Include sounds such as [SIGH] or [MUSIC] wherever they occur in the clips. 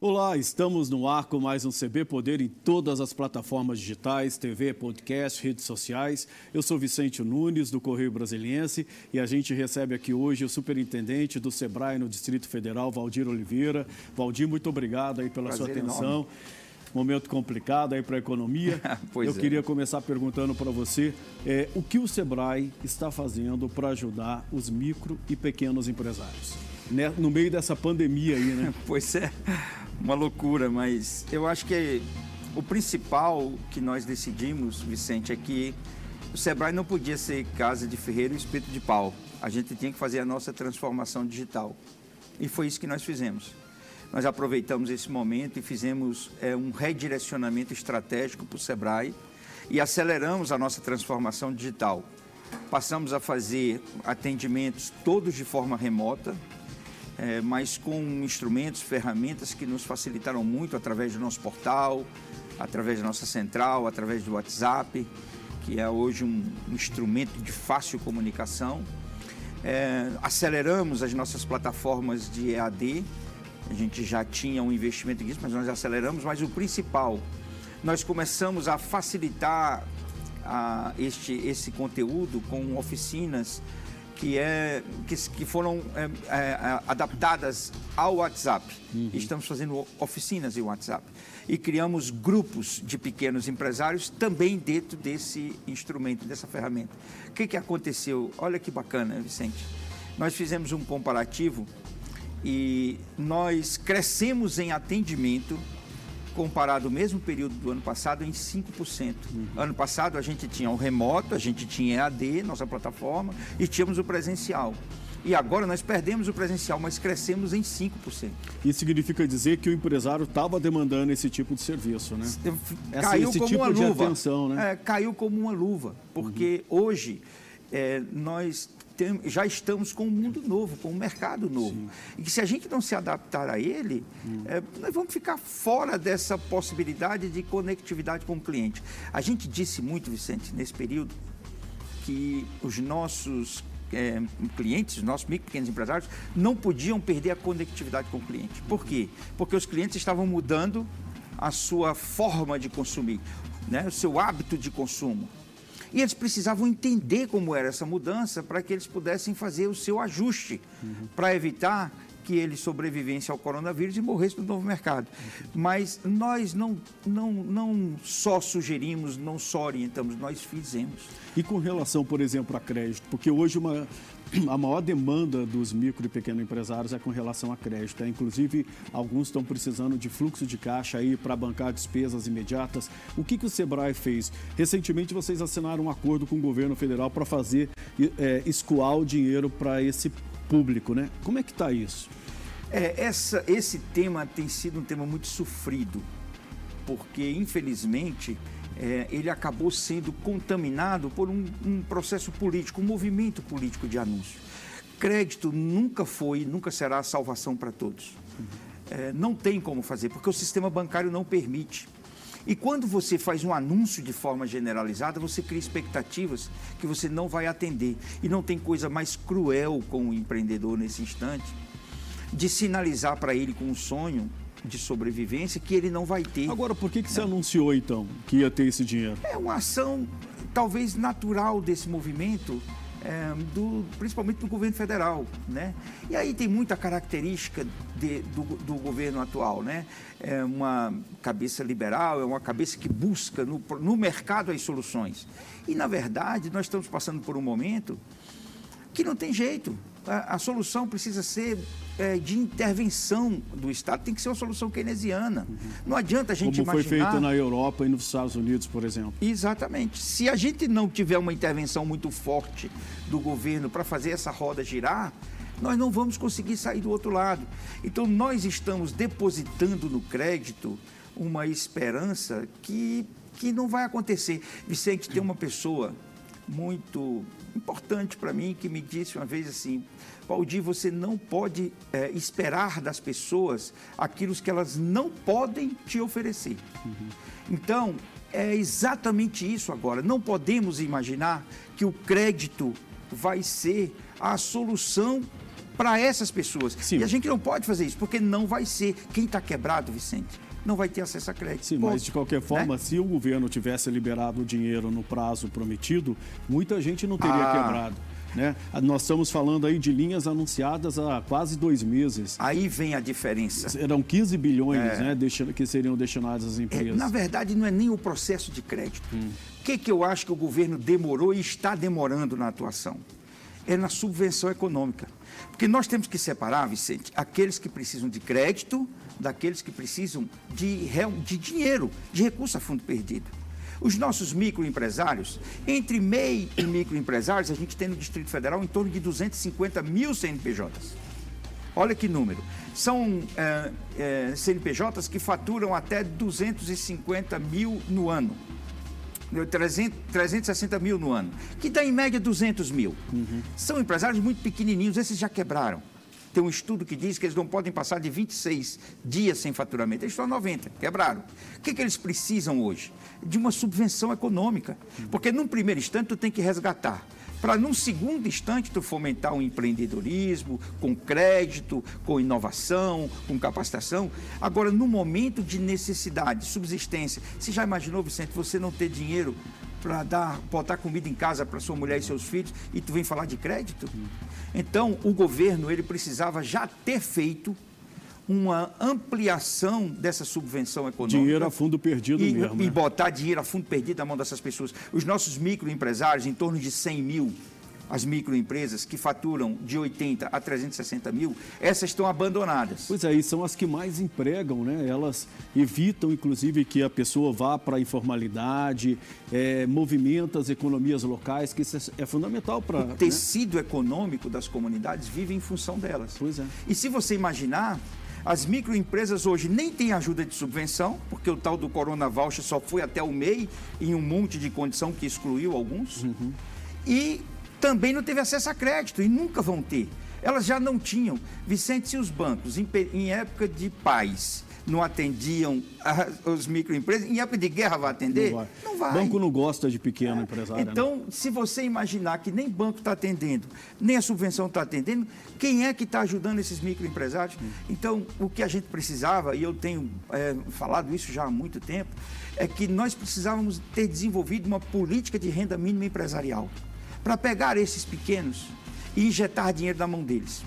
Olá, estamos no ar com mais um CB Poder em todas as plataformas digitais, TV, podcast, redes sociais. Eu sou Vicente Nunes, do Correio Brasiliense, e a gente recebe aqui hoje o superintendente do SEBRAE no Distrito Federal, Valdir Oliveira. Valdir, muito obrigado aí pela Prazer sua atenção. Enorme. Momento complicado aí para a economia. [LAUGHS] Eu é. queria começar perguntando para você é, o que o SEBRAE está fazendo para ajudar os micro e pequenos empresários. Né, no meio dessa pandemia aí, né? [LAUGHS] pois é uma loucura, mas eu acho que o principal que nós decidimos, Vicente, é que o Sebrae não podia ser casa de ferreiro e espeto de pau. A gente tinha que fazer a nossa transformação digital. E foi isso que nós fizemos. Nós aproveitamos esse momento e fizemos é, um redirecionamento estratégico para o Sebrae e aceleramos a nossa transformação digital. Passamos a fazer atendimentos todos de forma remota, é, mas com instrumentos, ferramentas que nos facilitaram muito através do nosso portal, através da nossa central, através do WhatsApp, que é hoje um instrumento de fácil comunicação. É, aceleramos as nossas plataformas de EAD, a gente já tinha um investimento nisso, mas nós aceleramos, mas o principal, nós começamos a facilitar a, este, esse conteúdo com oficinas que, é, que, que foram é, é, adaptadas ao WhatsApp. Uhum. Estamos fazendo oficinas em WhatsApp. E criamos grupos de pequenos empresários também dentro desse instrumento, dessa ferramenta. O que, que aconteceu? Olha que bacana, Vicente. Nós fizemos um comparativo e nós crescemos em atendimento comparado o mesmo período do ano passado em 5%. Uhum. Ano passado a gente tinha o remoto, a gente tinha EAD, nossa plataforma, e tínhamos o presencial. E agora nós perdemos o presencial, mas crescemos em 5%. Isso significa dizer que o empresário estava demandando esse tipo de serviço, né? Caiu esse como tipo uma luva. Atenção, né? É, caiu como uma luva, porque uhum. hoje é, nós tem, já estamos com um mundo novo, com um mercado novo. Sim. E que se a gente não se adaptar a ele, hum. é, nós vamos ficar fora dessa possibilidade de conectividade com o cliente. A gente disse muito, Vicente, nesse período, que os nossos é, clientes, os nossos micro pequenos empresários, não podiam perder a conectividade com o cliente. Por quê? Porque os clientes estavam mudando a sua forma de consumir, né? o seu hábito de consumo. E eles precisavam entender como era essa mudança para que eles pudessem fazer o seu ajuste, uhum. para evitar que eles sobrevivessem ao coronavírus e morressem no novo mercado. Mas nós não, não, não só sugerimos, não só orientamos, nós fizemos. E com relação, por exemplo, a crédito, porque hoje uma, a maior demanda dos micro e pequenos empresários é com relação a crédito. É, inclusive, alguns estão precisando de fluxo de caixa aí para bancar despesas imediatas. O que, que o Sebrae fez? Recentemente, vocês assinaram um acordo com o governo federal para fazer é, escoar o dinheiro para esse público, né? Como é que está isso? É, essa, esse tema tem sido um tema muito sofrido, porque, infelizmente, é, ele acabou sendo contaminado por um, um, processo político, um movimento político de anúncio. Crédito nunca foi, nunca será a salvação para todos. É, não tem como fazer, porque o sistema bancário não permite. E quando você faz um anúncio de forma generalizada, você cria expectativas que você não vai atender. E não tem coisa mais cruel com o empreendedor nesse instante de sinalizar para ele com um sonho de sobrevivência que ele não vai ter. Agora, por que, que você anunciou então que ia ter esse dinheiro? É uma ação talvez natural desse movimento, é, do, principalmente do governo federal, né? E aí tem muita característica de, do, do, governo atual, né? É uma cabeça liberal, é uma cabeça que busca no, no mercado as soluções. E na verdade nós estamos passando por um momento que não tem jeito. A, a solução precisa ser é, de intervenção do Estado tem que ser uma solução keynesiana. Uhum. Não adianta a gente Como imaginar... foi feito na Europa e nos Estados Unidos, por exemplo. Exatamente. Se a gente não tiver uma intervenção muito forte do governo para fazer essa roda girar, nós não vamos conseguir sair do outro lado. Então, nós estamos depositando no crédito uma esperança que, que não vai acontecer. Vicente, tem uma pessoa muito importante para mim que me disse uma vez assim: Valdir, você não pode é, esperar das pessoas aquilo que elas não podem te oferecer. Uhum. Então, é exatamente isso agora. Não podemos imaginar que o crédito vai ser a solução para essas pessoas. Sim. E a gente não pode fazer isso, porque não vai ser. Quem está quebrado, Vicente, não vai ter acesso a crédito. Sim, Ponto. mas de qualquer forma, Né? se o governo tivesse liberado o dinheiro no prazo prometido, muita gente não teria Ah. quebrado. Né? Nós estamos falando aí de linhas anunciadas há quase dois meses. Aí vem a diferença. Serão 15 bilhões né, destina- que seriam destinados às É, empresas. na verdade, não é nem o processo de crédito. O que, que eu acho que o governo demorou e está demorando na atuação? É na subvenção econômica. Porque nós temos que separar, Vicente, aqueles que precisam de crédito daqueles que precisam de, de dinheiro, de recurso a fundo perdido. Os nossos microempresários, entre MEI e microempresários, a gente tem no Distrito Federal em torno de 250 mil CNPJs. Olha que número. São é, é, CNPJs que faturam até 250 mil no ano. 300, 360 mil no ano, que dá em média 200 mil. São empresários muito pequenininhos, esses já quebraram. Tem um estudo que diz que eles não podem passar de 26 dias sem faturamento. Eles estão a 90, quebraram. O que, que eles precisam hoje? De uma subvenção econômica. Porque num primeiro instante tu tem que resgatar. Para num segundo instante tu fomentar o empreendedorismo, com crédito, com inovação, com capacitação. Agora, no momento de necessidade, subsistência, você já imaginou, Vicente, você não ter dinheiro para dar, botar comida em casa para sua mulher e seus filhos e tu vem falar de crédito? Então, o governo ele precisava já ter feito uma ampliação dessa subvenção econômica. Dinheiro a fundo perdido e, mesmo. e né? botar dinheiro a fundo perdido na mão dessas pessoas. Os nossos microempresários, em torno de 100 mil, as microempresas que faturam de 80 a 360 mil, essas estão abandonadas. Pois é, e são as que mais empregam, né? Elas evitam, inclusive, que a pessoa vá para a informalidade, é, movimenta as economias locais, que isso é, é fundamental para. O tecido econômico das comunidades vive em função delas. Pois é. E se você imaginar, as microempresas hoje nem têm ajuda de subvenção, porque o tal do Corona Voucher só foi até o MEI em um monte de condição que excluiu alguns. E também não teve acesso a crédito e nunca vão ter. Elas já não tinham. Vicente, se os bancos, em, em época de paz, não atendiam a- os microempresas, em época de guerra vai atender? Não vai. Não vai. Banco não gosta de pequeno empresário. né? Então, se você imaginar que nem banco está atendendo, nem a subvenção está atendendo, quem é que está ajudando esses microempresários? Então, o que a gente precisava, e eu tenho é, falado isso já há muito tempo, é que nós precisávamos ter desenvolvido uma política de renda mínima empresarial para pegar esses pequenos e injetar dinheiro na mão deles.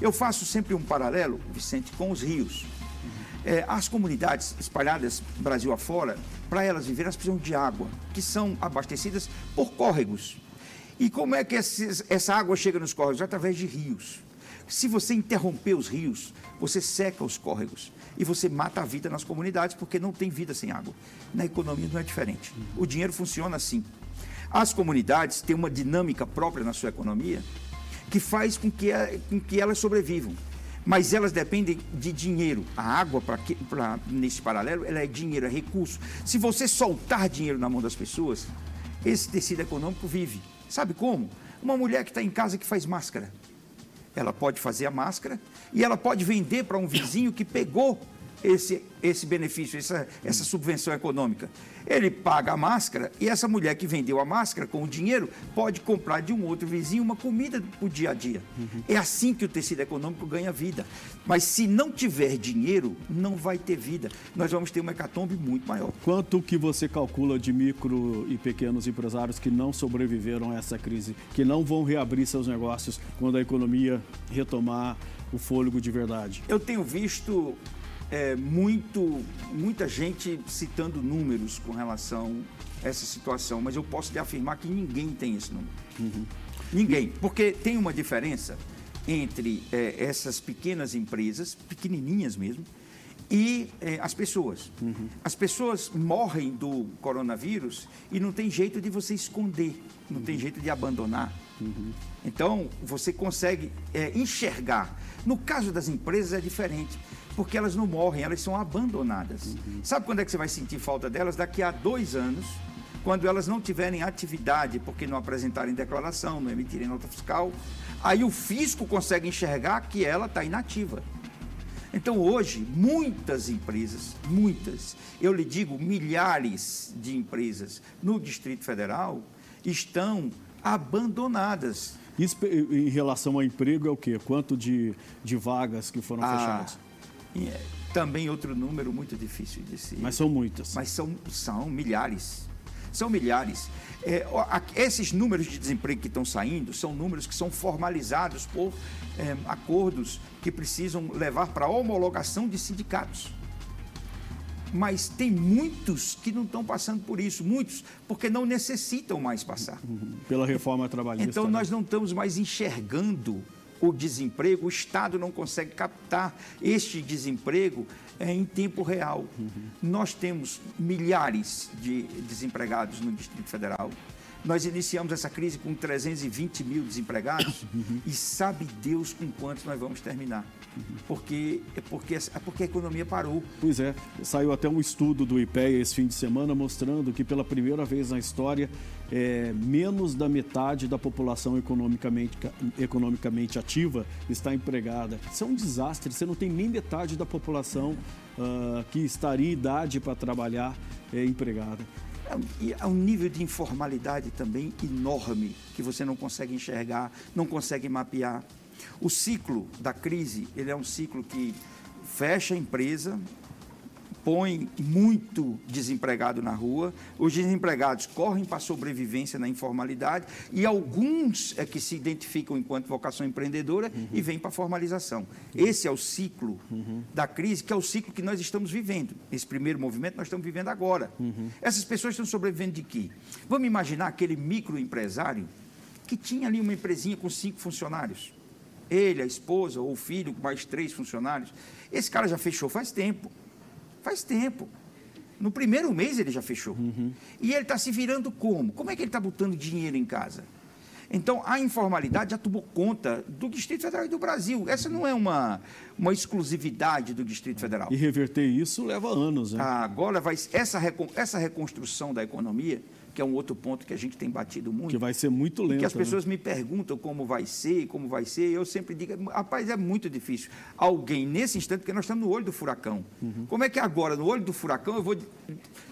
Eu faço sempre um paralelo, Vicente, com os rios. É, as comunidades espalhadas Brasil afora, para elas viverem, elas precisam de água, que são abastecidas por córregos. E como é que esses- essa água chega nos córregos? Através de rios. Se você interromper os rios, você seca os córregos e você mata a vida nas comunidades, porque não tem vida sem água. Na economia não é diferente. O dinheiro funciona assim. As comunidades têm uma dinâmica própria na sua economia que faz com que, a- com que elas sobrevivam. Mas elas dependem de dinheiro. A água, pra, pra- nesse paralelo, ela é dinheiro, é recurso. Se você soltar dinheiro na mão das pessoas, esse tecido econômico vive. Sabe como? Uma mulher que está em casa que faz máscara. Ela pode fazer a máscara e ela pode vender para um vizinho que pegou esse, esse benefício, essa, essa subvenção econômica. Ele paga a máscara e essa mulher que vendeu a máscara com o dinheiro pode comprar de um outro vizinho uma comida para o dia a dia. É assim que o tecido econômico ganha vida. Mas se não tiver dinheiro, não vai ter vida. Nós vamos ter uma hecatombe muito maior. Quanto que você calcula de micro e pequenos empresários que não sobreviveram a essa crise, que não vão reabrir seus negócios quando a economia retomar o fôlego de verdade? Eu tenho visto é, muito, muita gente citando números com relação a essa situação, mas eu posso lhe afirmar que ninguém tem esse número. Ninguém. Porque tem uma diferença entre é, essas pequenas empresas, pequenininhas mesmo, e é, as pessoas. As pessoas morrem do coronavírus e não tem jeito de você esconder, não tem jeito de abandonar. Então, você consegue é, enxergar. No caso das empresas é diferente, porque elas não morrem, elas são abandonadas. Sabe quando é que você vai sentir falta delas? Daqui a dois anos, quando elas não tiverem atividade, porque não apresentarem declaração, não emitirem nota fiscal, aí o fisco consegue enxergar que ela está inativa. Então, hoje, muitas empresas, muitas, eu lhe digo milhares de empresas no Distrito Federal, estão abandonadas. Isso em relação ao emprego é o quê? Quanto de, de vagas que foram ah, fechadas? É, também outro número muito difícil de se... Mas são muitas. Mas são, são milhares. São milhares. É, esses números de desemprego que estão saindo são números que são formalizados por é, acordos que precisam levar para a homologação de sindicatos. Mas tem muitos que não estão passando por isso, muitos porque não necessitam mais passar. Pela reforma trabalhista. Então né? nós não estamos mais enxergando o desemprego, o Estado não consegue captar este desemprego é, em tempo real. Uhum. Nós temos milhares de desempregados no Distrito Federal. Nós iniciamos essa crise com 320 mil desempregados [COUGHS] uhum. e sabe Deus com quantos nós vamos terminar. Uhum. Porque, é porque, é porque a economia parou. Pois é, saiu até um estudo do IPEA esse fim de semana mostrando que pela primeira vez na história é, menos da metade da população economicamente, economicamente ativa está empregada. Isso é um desastre, você não tem nem metade da população uh, que estaria em idade para trabalhar é, empregada. E há um nível de informalidade também enorme que você não consegue enxergar, não consegue mapear. O ciclo da crise, ele é um ciclo que fecha a empresa, põe muito desempregado na rua, os desempregados correm para a sobrevivência na informalidade e alguns é que se identificam enquanto vocação empreendedora uhum. e vêm para a formalização. Esse é o ciclo uhum. da crise, que é o ciclo que nós estamos vivendo. Esse primeiro movimento nós estamos vivendo agora. Uhum. Essas pessoas estão sobrevivendo de quê? Vamos imaginar aquele microempresário que tinha ali uma empresinha com cinco funcionários. Ele, a esposa ou o filho, com mais três funcionários. Esse cara já fechou faz tempo. Faz tempo. No primeiro mês ele já fechou. Uhum. E ele está se virando como? Como é que ele está botando dinheiro em casa? Então, a informalidade já tomou conta do Distrito Federal e do Brasil. Essa não é uma, uma exclusividade do Distrito Federal. E reverter isso leva anos, né? Agora, vai, essa, essa reconstrução da economia que é um outro ponto que a gente tem batido muito. Que vai ser muito lento. Que as pessoas né? me perguntam como vai ser, como vai ser, e eu sempre digo, rapaz, é muito difícil. Alguém, nesse instante, porque nós estamos no olho do furacão. Uhum. Como é que agora, no olho do furacão, eu vou.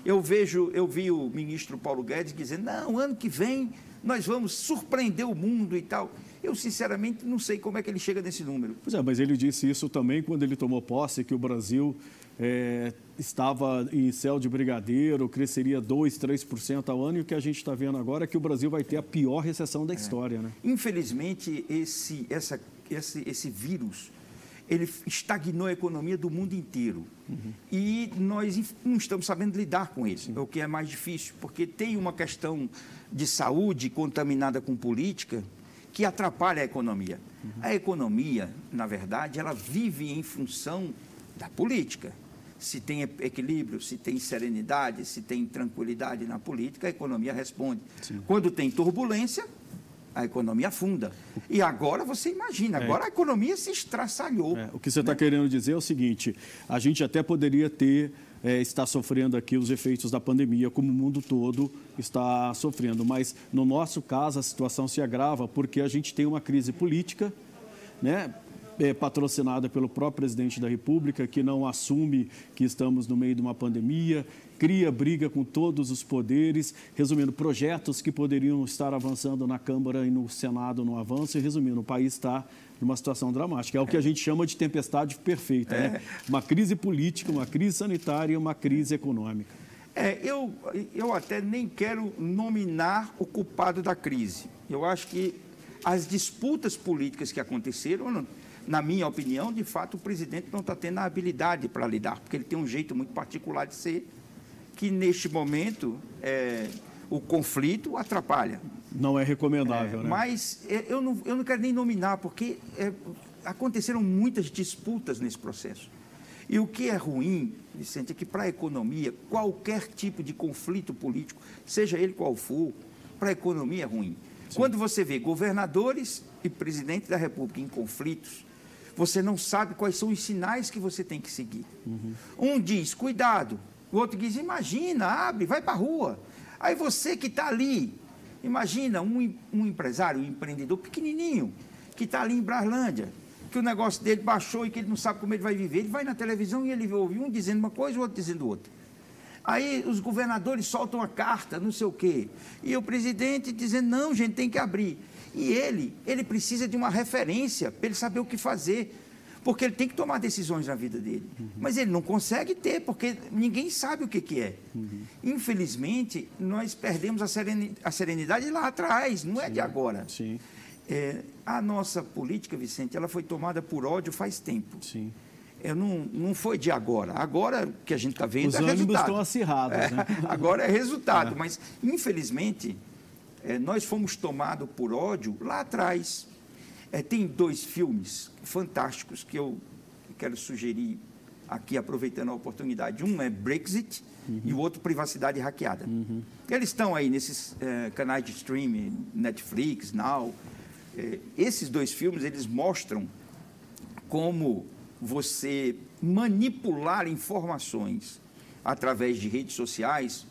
Eu vejo, eu vi o ministro Paulo Guedes dizendo, não, ano que vem nós vamos surpreender o mundo e tal. Eu, sinceramente, não sei como é que ele chega nesse número. Pois é, mas ele disse isso também quando ele tomou posse, que o Brasil é, estava em céu de brigadeiro, cresceria 2%, 3% ao ano, e o que a gente está vendo agora é que o Brasil vai ter a pior recessão da é. história. Né? Infelizmente, esse, essa, esse, esse vírus ele estagnou a economia do mundo inteiro. Uhum. E nós não estamos sabendo lidar com isso, é o que é mais difícil, porque tem uma questão de saúde contaminada com política que atrapalha a economia. Uhum. A economia, na verdade, ela vive em função da política. Se tem equilíbrio, se tem serenidade, se tem tranquilidade na política, a economia responde. Sim. Quando tem turbulência, a economia afunda. E agora você imagina, é. agora a economia se estraçalhou. É. O que você está né? querendo dizer é o seguinte: a gente até poderia ter é, está sofrendo aqui os efeitos da pandemia, como o mundo todo está sofrendo. Mas, no nosso caso, a situação se agrava porque a gente tem uma crise política, né? É, patrocinada pelo próprio presidente da República, que não assume que estamos no meio de uma pandemia, cria briga com todos os poderes, resumindo, projetos que poderiam estar avançando na Câmara e no Senado no avanço, e resumindo, o país está numa situação dramática. É o que a gente chama de tempestade perfeita, né? é. né? Uma crise política, uma crise sanitária e uma crise econômica. É, eu, eu até nem quero nominar o culpado da crise. Eu acho que as disputas políticas que aconteceram, na minha opinião, de fato, o presidente não está tendo a habilidade para lidar, porque ele tem um jeito muito particular de ser, que neste momento é, o conflito atrapalha. Não é recomendável, é, né? Mas eu não, eu não quero nem nominar, porque é, aconteceram muitas disputas nesse processo. E o que é ruim, Vicente, é que para a economia, qualquer tipo de conflito político, seja ele qual for, para a economia é ruim. Sim. Quando você vê governadores e presidente da República em conflitos, você não sabe quais são os sinais que você tem que seguir. Uhum. Um diz, cuidado. O outro diz, imagina, abre, vai para a rua. Aí você que está ali, imagina um, um empresário, um empreendedor pequenininho, que está ali em Braslândia, que o negócio dele baixou e que ele não sabe como ele vai viver. Ele vai na televisão e ele ouve um dizendo uma coisa, o outro dizendo outra. Aí os governadores soltam a carta, não sei o quê. E o presidente dizendo, não, gente, tem que abrir. E ele, ele precisa de uma referência para ele saber o que fazer. Porque ele tem que tomar decisões na vida dele. Uhum. Mas ele não consegue ter, porque ninguém sabe o que, que é. Uhum. Infelizmente, nós perdemos a serenidade lá atrás, não é Sim. de agora. Sim. É, a nossa política, Vicente, ela foi tomada por ódio faz tempo. Sim eu não, não foi de agora. Agora que a gente está vendo Os é resultado. estão acirrados. É, né? [LAUGHS] Agora é resultado. É. Mas, infelizmente, é, nós fomos tomados por ódio lá atrás. É, tem dois filmes fantásticos que eu quero sugerir aqui, aproveitando a oportunidade. Um é Brexit uhum. e o outro Privacidade Hackeada. Uhum. Eles estão aí nesses é, canais de streaming, Netflix, Now. É, esses dois filmes, eles mostram como você manipular informações através de redes sociais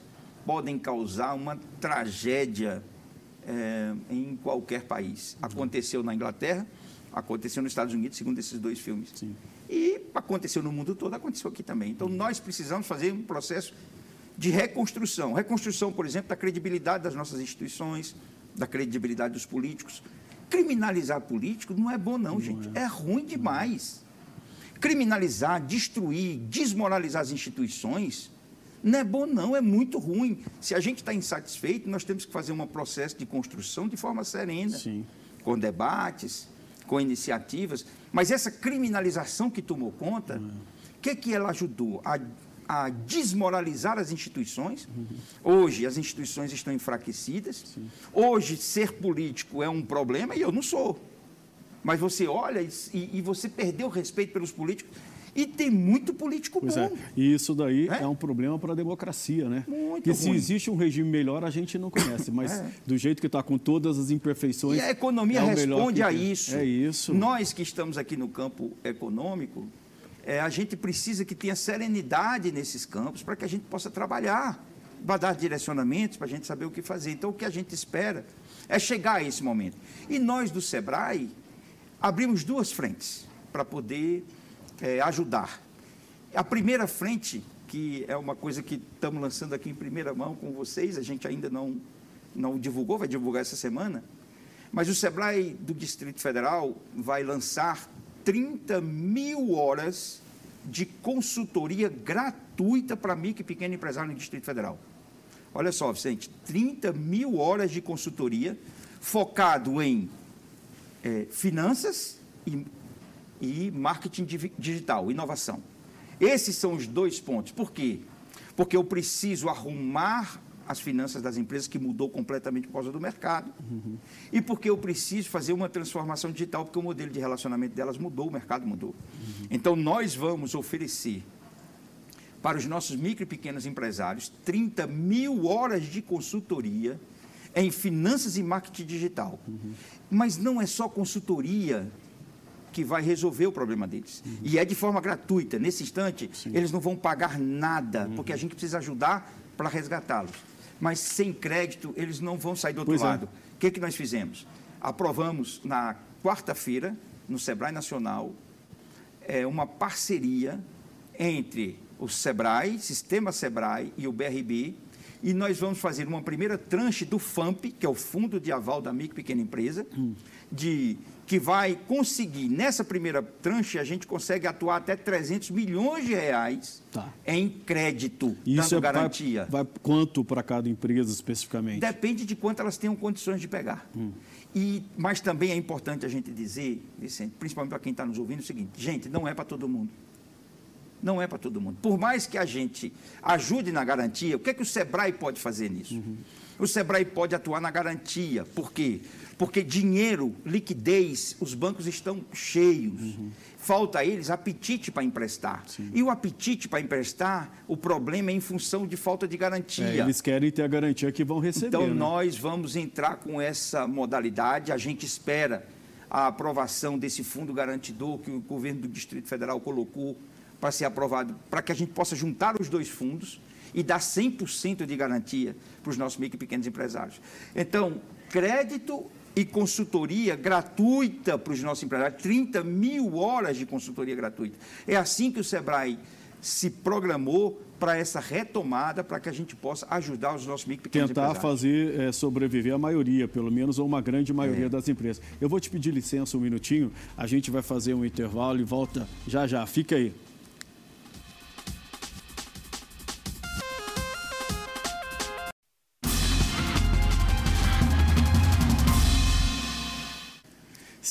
podem causar uma tragédia é, em qualquer país. Aconteceu na Inglaterra, aconteceu nos Estados Unidos, segundo esses dois filmes. Sim. E aconteceu no mundo todo, aconteceu aqui também. Então, nós precisamos fazer um processo de reconstrução. Reconstrução, por exemplo, da credibilidade das nossas instituições, da credibilidade dos políticos. Criminalizar político não é bom, não, não gente. É. é ruim demais criminalizar, destruir, desmoralizar as instituições, não é bom, não, é muito ruim. Se a gente está insatisfeito, nós temos que fazer um processo de construção de forma serena, Sim. com debates, com iniciativas. Mas essa criminalização que tomou conta, o é. que, que ela ajudou? A, a desmoralizar as instituições. Uhum. Hoje, as instituições estão enfraquecidas. Sim. Hoje, ser político é um problema e eu não sou. Mas você olha e, e você perdeu o respeito pelos políticos. E tem muito político pois é. bom. É. E isso daí é, é um problema para a democracia, né? Muito Porque se existe um regime melhor, a gente não conhece. Mas é. do jeito que está, com todas as imperfeições. E a economia é responde a isso. É isso. Nós que estamos aqui no campo econômico, a gente precisa que tenha serenidade nesses campos para que a gente possa trabalhar, para dar direcionamentos, para a gente saber o que fazer. Então, o que a gente espera é chegar a esse momento. E nós do SEBRAE abrimos duas frentes para poder é, ajudar. A primeira frente, que é uma coisa que estamos lançando aqui em primeira mão com vocês, a gente ainda não, não divulgou, vai divulgar essa semana, mas o SEBRAE do Distrito Federal vai lançar 30 mil horas de consultoria gratuita para micro e pequeno empresário no Distrito Federal. Olha só, Vicente, 30 mil horas de consultoria focado em é, finanças e, e marketing digital, inovação. Esses são os dois pontos. Por quê? Porque eu preciso arrumar as finanças das empresas, que mudou completamente por causa do mercado. Uhum. E porque eu preciso fazer uma transformação digital, porque o modelo de relacionamento delas mudou, o mercado mudou. Uhum. Então, nós vamos oferecer para os nossos micro e pequenos empresários 30 mil horas de consultoria em finanças e marketing digital. Uhum. Mas não é só consultoria que vai resolver o problema deles. Uhum. E é de forma gratuita. Nesse instante, Sim. eles não vão pagar nada, uhum. porque a gente precisa ajudar para resgatá-los. Mas sem crédito, eles não vão sair do outro pois é. lado. O é. que, que nós fizemos? Aprovamos na quarta-feira, no Sebrae Nacional, é, uma parceria entre o Sebrae, Sistema Sebrae e o BRB, e nós vamos fazer uma primeira tranche do FAMP, que é o Fundo de Aval da Micro e Pequena Empresa, hum. De, que vai conseguir, nessa primeira tranche, a gente consegue atuar até 300 milhões de reais tá. em crédito, Isso dando é, garantia. Vai, vai quanto para cada empresa especificamente? Depende de quanto elas tenham condições de pegar. Hum. E, mas também é importante a gente dizer, Vicente, principalmente para quem está nos ouvindo, o seguinte: gente, não é para todo mundo. Não é para todo mundo. Por mais que a gente ajude na garantia, o que é que o Sebrae pode fazer nisso? Uhum. O Sebrae pode atuar na garantia. Por quê? Porque dinheiro, liquidez, os bancos estão cheios. Uhum. Falta a eles apetite para emprestar. Sim. E o apetite para emprestar, o problema é em função de falta de garantia. É, eles querem ter a garantia que vão receber. Então, né? nós vamos entrar com essa modalidade. A gente espera a aprovação desse fundo garantidor que o governo do Distrito Federal colocou para ser aprovado, para que a gente possa juntar os dois fundos e dar 100% de garantia para os nossos micro e pequenos empresários. Então, crédito e consultoria gratuita para os nossos empresários, 30 mil horas de consultoria gratuita. É assim que o SEBRAE se programou para essa retomada, para que a gente possa ajudar os nossos micro pequenos Tentar fazer é, sobreviver a maioria, pelo menos, ou uma grande maioria é. das empresas. Eu vou te pedir licença um minutinho, a gente vai fazer um intervalo e volta já já. Fica aí.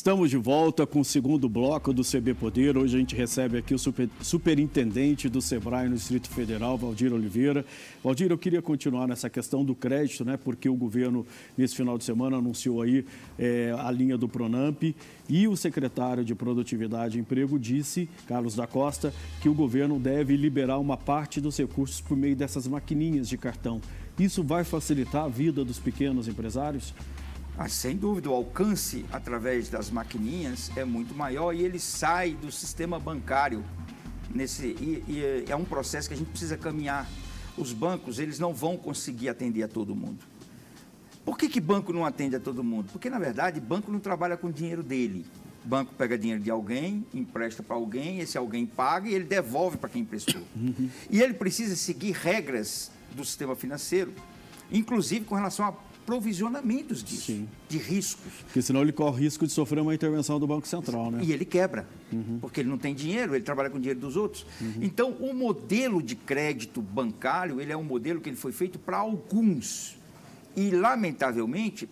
Estamos de volta com o segundo bloco do CB Poder. Hoje a gente recebe aqui o super, superintendente do SEBRAE no Distrito Federal, Valdir Oliveira. Valdir, eu queria continuar nessa questão do crédito, né? Porque o governo, nesse final de semana, anunciou aí é, a linha do Pronamp e o secretário de Produtividade e Emprego disse, Carlos da Costa, que o governo deve liberar uma parte dos recursos por meio dessas maquininhas de cartão. Isso vai facilitar a vida dos pequenos empresários? Ah, sem dúvida, o alcance através das maquininhas é muito maior e ele sai do sistema bancário. Nesse, e, e é um processo que a gente precisa caminhar. Os bancos eles não vão conseguir atender a todo mundo. Por que, que banco não atende a todo mundo? Porque, na verdade, banco não trabalha com o dinheiro dele. O banco pega dinheiro de alguém, empresta para alguém, esse alguém paga e ele devolve para quem emprestou. Uhum. E ele precisa seguir regras do sistema financeiro, inclusive com relação a provisionamentos disso, Sim. de riscos. Porque senão ele corre o risco de sofrer uma intervenção do Banco Central, né? E ele quebra, uhum. porque ele não tem dinheiro, ele trabalha com o dinheiro dos outros. Uhum. Então, o modelo de crédito bancário, ele é um modelo que ele foi feito para alguns. E, lamentavelmente,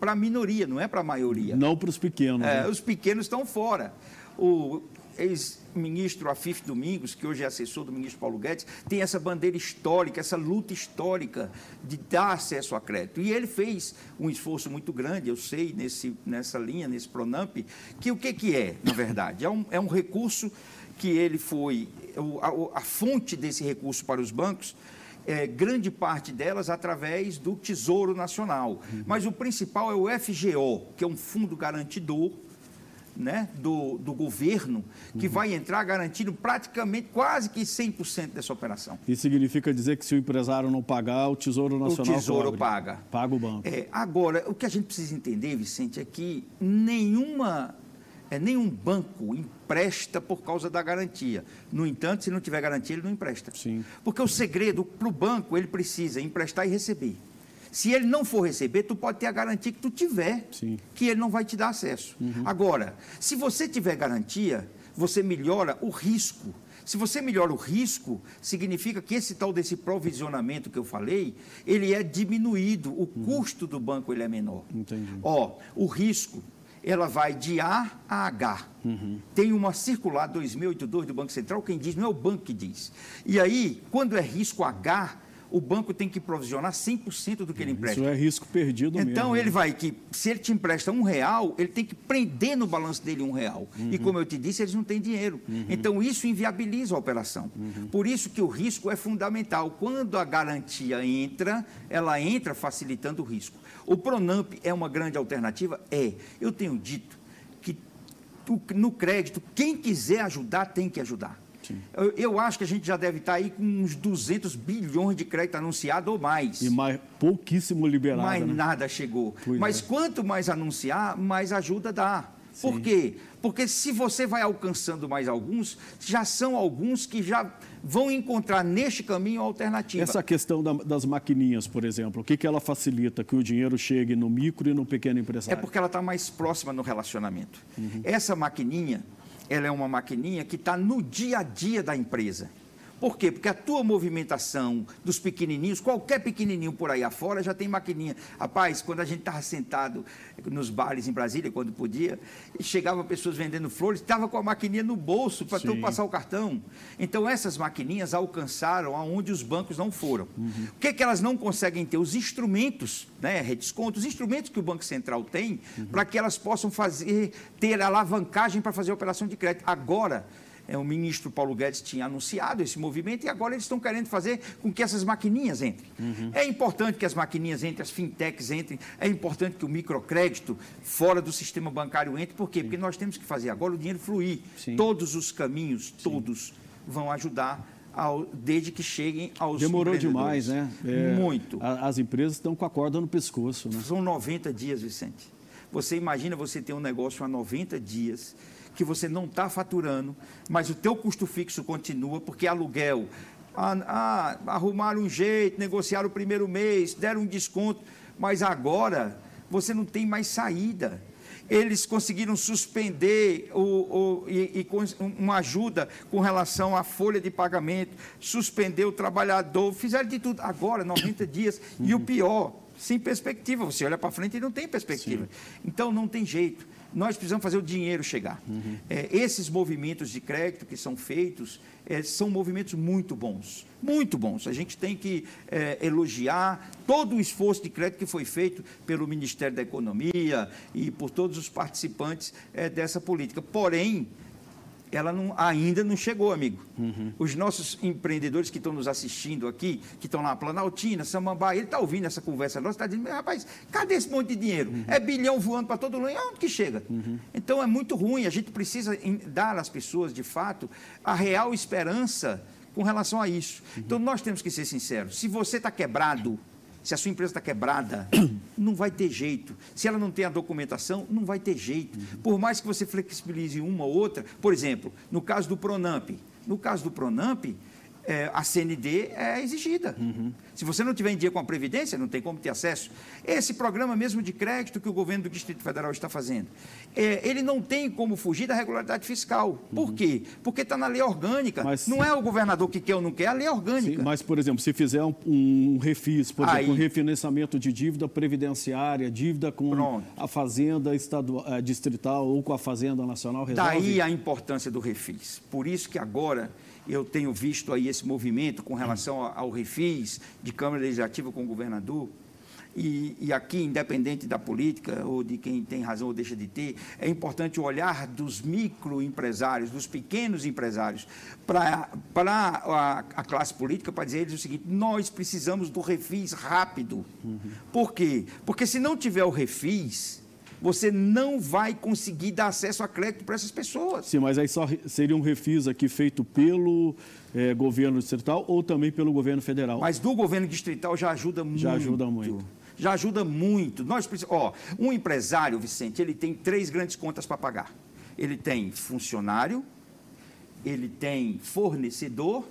para a minoria, não é para a maioria. Não para os pequenos. É, né? Os pequenos estão fora. O, ex-ministro Afif Domingos, que hoje é assessor do ministro Paulo Guedes, tem essa bandeira histórica, essa luta histórica de dar acesso a crédito. E ele fez um esforço muito grande, eu sei, nesse, nessa linha, nesse Pronamp, que o que, que é, na verdade? É um, é um recurso que ele foi, a, a fonte desse recurso para os bancos é, grande parte delas através do Tesouro Nacional. Uhum. Mas o principal é o FGO, que é um fundo garantidor né, do, do governo, que uhum. vai entrar garantindo praticamente quase que 100% dessa operação. Isso significa dizer que se o empresário não pagar, o Tesouro Nacional O Tesouro cobre. paga. Paga o banco. É, agora, o que a gente precisa entender, Vicente, é que nenhuma, é, nenhum banco empresta por causa da garantia. No entanto, se não tiver garantia, ele não empresta. Sim. Porque o segredo para o banco, ele precisa emprestar e receber. Se ele não for receber, tu pode ter a garantia que tu tiver, Sim. que ele não vai te dar acesso. Uhum. Agora, se você tiver garantia, você melhora o risco. Se você melhora o risco, significa que esse tal desse provisionamento que eu falei, ele é diminuído, o uhum. custo do banco ele é menor. Entendi. Ó, o risco, ela vai de A a H. Uhum. Tem uma circular 2082 do Banco Central, quem diz, não é o banco que diz. E aí, quando é risco H, o banco tem que provisionar 100% do que ele empresta. Isso é risco perdido então, mesmo. Então, ele vai que, se ele te empresta um real, ele tem que prender no balanço dele um real. Uhum. E como eu te disse, eles não têm dinheiro. Uhum. Então, isso inviabiliza a operação. Uhum. Por isso que o risco é fundamental. Quando a garantia entra, ela entra facilitando o risco. O Pronamp é uma grande alternativa? É. Eu tenho dito que no crédito, quem quiser ajudar, tem que ajudar. Eu, eu, acho que a gente já deve estar aí com uns 200 bilhões de crédito anunciado ou mais. E mais, pouquíssimo liberado. Mais né? nada chegou. Pois Mas é. quanto mais anunciar, mais ajuda dá. Sim. Por quê? Porque se você vai alcançando mais alguns, já são alguns que já vão encontrar neste caminho alternativa. Essa questão da, das maquininhas, por exemplo, o que, que ela facilita? Que o dinheiro chegue no micro e no pequeno empresário? É porque ela está mais próxima no relacionamento. Uhum. Essa maquininha, ela é uma maquininha que está no dia a dia da empresa. Por quê? Porque a tua movimentação dos pequenininhos, qualquer pequenininho por aí afora já tem maquininha. Rapaz, quando a gente estava sentado nos bares em Brasília, quando podia, chegava pessoas vendendo flores, estava com a maquininha no bolso para tu passar o cartão. Então, essas maquininhas alcançaram aonde os bancos não foram. Uhum. O que, que elas não conseguem ter? Os instrumentos, né, redesconto, os instrumentos que o Banco Central tem uhum. para que elas possam fazer, ter alavancagem para fazer a operação de crédito. Agora, é, o ministro Paulo Guedes tinha anunciado esse movimento e agora eles estão querendo fazer com que essas maquininhas entrem. Uhum. É importante que as maquininhas entrem, as fintechs entrem, é importante que o microcrédito fora do sistema bancário entre, por quê? Porque nós temos que fazer agora o dinheiro fluir. Sim. Todos os caminhos, todos Sim. vão ajudar ao, desde que cheguem aos Demorou demais, né? É, Muito. A, as empresas estão com a corda no pescoço, né? São 90 dias, Vicente. Você imagina você ter um negócio há 90 dias que você não está faturando, mas o teu custo fixo continua, porque aluguel, ah, ah, arrumaram um jeito, negociaram o primeiro mês, deram um desconto, mas agora você não tem mais saída. Eles conseguiram suspender o, o, e, e, uma ajuda com relação à folha de pagamento, suspender o trabalhador, fizeram de tudo. Agora, 90 dias. Uhum. E o pior, sem perspectiva. Você olha para frente e não tem perspectiva. Sim. Então, não tem jeito. Nós precisamos fazer o dinheiro chegar. Uhum. É, esses movimentos de crédito que são feitos é, são movimentos muito bons. Muito bons. A gente tem que é, elogiar todo o esforço de crédito que foi feito pelo Ministério da Economia e por todos os participantes é, dessa política. Porém, ela não, ainda não chegou, amigo. Uhum. Os nossos empreendedores que estão nos assistindo aqui, que estão lá, Planaltina, Samambaia, ele está ouvindo essa conversa nossa, está dizendo, rapaz, cadê esse monte de dinheiro? Uhum. É bilhão voando para todo mundo, onde que chega? Uhum. Então é muito ruim, a gente precisa dar às pessoas, de fato, a real esperança com relação a isso. Uhum. Então nós temos que ser sinceros, se você está quebrado, se a sua empresa está quebrada, [COUGHS] não vai ter jeito. Se ela não tem a documentação, não vai ter jeito. Por mais que você flexibilize uma ou outra, por exemplo, no caso do Pronamp, no caso do Pronamp, é, a CND é exigida. Uhum. Se você não tiver em dia com a Previdência, não tem como ter acesso. Esse programa mesmo de crédito que o governo do Distrito Federal está fazendo, é, ele não tem como fugir da regularidade fiscal. Por uhum. quê? Porque está na lei orgânica. Mas, não é o governador que quer ou não quer, é a lei orgânica. Sim, mas, por exemplo, se fizer um, um refis, por Aí, exemplo, um refinanciamento de dívida previdenciária, dívida com Pronto. a Fazenda estadual, eh, distrital ou com a Fazenda Nacional, resolve? Daí a importância do refis. Por isso que agora eu tenho visto aí esse movimento com relação ao refis de Câmara Legislativa com o governador. E, e, aqui, independente da política ou de quem tem razão ou deixa de ter, é importante o olhar dos microempresários, dos pequenos empresários, para a, a, classe política, para dizer eles o seguinte: nós precisamos do refis rápido. Uhum. Por quê? Porque se não tiver o refis, você não vai conseguir dar acesso a crédito para essas pessoas. Sim, mas aí só seria um refis aqui feito pelo é, governo distrital ou também pelo governo federal. Mas do governo distrital já ajuda muito. Já ajuda muito. Já ajuda muito. Nós ó, um empresário, Vicente, ele tem três grandes contas para pagar. Ele tem funcionário, ele tem fornecedor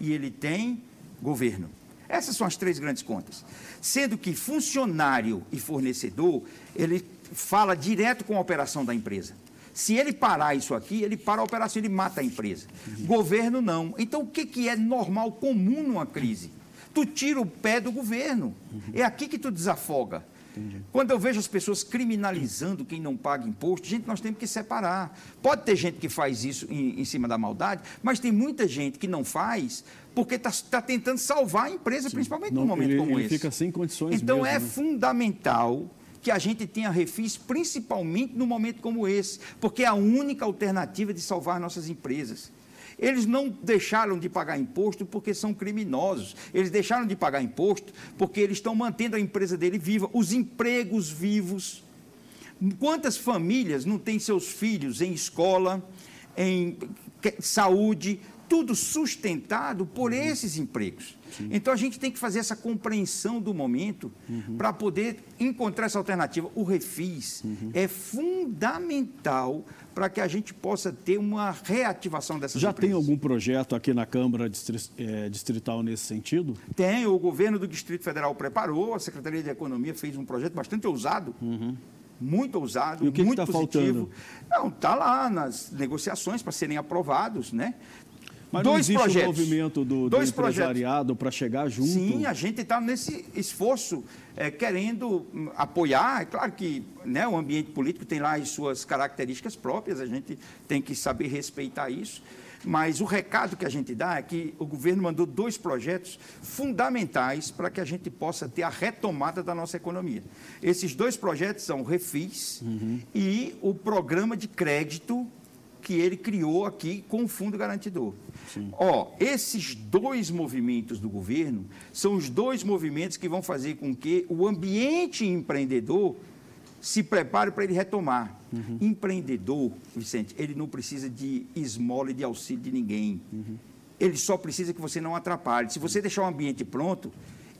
e ele tem governo. Essas são as três grandes contas. Sendo que funcionário e fornecedor, ele fala direto com a operação da empresa. Se ele parar isso aqui, ele para a operação, ele mata a empresa. Uhum. Governo não. Então, o que, que é normal, comum numa crise? Tu tira o pé do governo. Uhum. É aqui que tu desafoga. Entendi. Quando eu vejo as pessoas criminalizando quem não paga imposto, gente, nós temos que separar. Pode ter gente que faz isso em, em cima da maldade, mas tem muita gente que não faz porque está tá tentando salvar a empresa, Sim. principalmente não, num momento ele, como ele esse. fica sem condições Então mesmo, é né? fundamental que a gente tenha refis, principalmente num momento como esse, porque é a única alternativa de salvar nossas empresas. Eles não deixaram de pagar imposto porque são criminosos. Eles deixaram de pagar imposto porque eles estão mantendo a empresa dele viva, os empregos vivos. Quantas famílias não têm seus filhos em escola, em saúde, tudo sustentado por uhum. esses empregos. Sim. Então a gente tem que fazer essa compreensão do momento uhum. para poder encontrar essa alternativa. O refis uhum. é fundamental para que a gente possa ter uma reativação dessas Já empresas. tem algum projeto aqui na Câmara é, Distrital nesse sentido? Tem, o governo do Distrito Federal preparou, a Secretaria de Economia fez um projeto bastante ousado. Uhum muito ousado, e o que muito que tá positivo. Faltando? Não, está lá nas negociações para serem aprovados, né? Mas dois não projetos. um movimento do, do empresariado para chegar junto? Sim, a gente está nesse esforço, é, querendo hum, apoiar. É claro que né, o ambiente político tem lá as suas características próprias, a gente tem que saber respeitar isso. Mas o recado que a gente dá é que o governo mandou dois projetos fundamentais para que a gente possa ter a retomada da nossa economia. Esses dois projetos são o Refis uhum. e o programa de crédito que ele criou aqui com o Fundo Garantidor. Sim. Ó, esses dois movimentos do governo são os dois movimentos que vão fazer com que o ambiente empreendedor se prepare para ele retomar. Uhum. Empreendedor, Vicente, ele não precisa de esmola e de auxílio de ninguém. Uhum. Ele só precisa que você não atrapalhe. Se você deixar o ambiente pronto,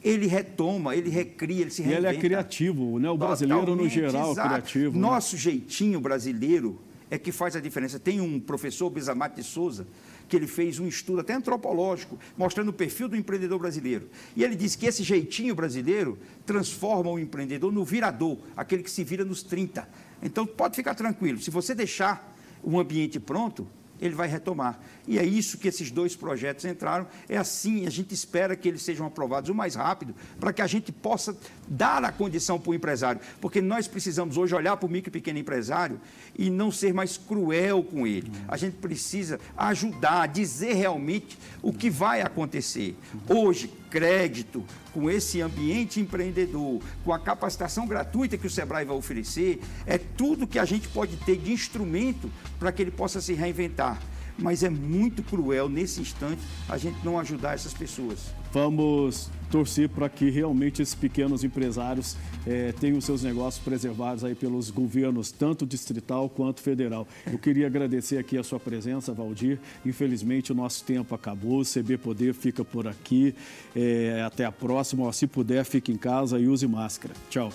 ele retoma, ele recria, ele se reinventa. E ele é criativo, né? O brasileiro, Totalmente, no geral, exato. criativo. Né? Nosso jeitinho brasileiro é que faz a diferença. Tem um professor, Bisamate de Souza, que ele fez um estudo até antropológico, mostrando o perfil do empreendedor brasileiro. E ele disse que esse jeitinho brasileiro transforma o empreendedor no virador, aquele que se vira nos 30. Então, pode ficar tranquilo, se você deixar um ambiente pronto, ele vai retomar. E é isso que esses dois projetos entraram. É assim, a gente espera que eles sejam aprovados o mais rápido, para que a gente possa dar a condição para o empresário. Porque nós precisamos hoje olhar para o micro e pequeno empresário e não ser mais cruel com ele. A gente precisa ajudar, dizer realmente o que vai acontecer. Hoje, crédito, com esse ambiente empreendedor, com a capacitação gratuita que o Sebrae vai oferecer, é tudo que a gente pode ter de instrumento para que ele possa se reinventar mas é muito cruel nesse instante a gente não ajudar essas pessoas. Vamos torcer para que realmente esses pequenos empresários é, tenham os seus negócios preservados aí pelos governos, tanto distrital quanto federal. Eu queria agradecer aqui a sua presença, Valdir. Infelizmente o nosso tempo acabou, o CB Poder fica por aqui. É, até a próxima. Se puder, fique em casa e use máscara. Tchau.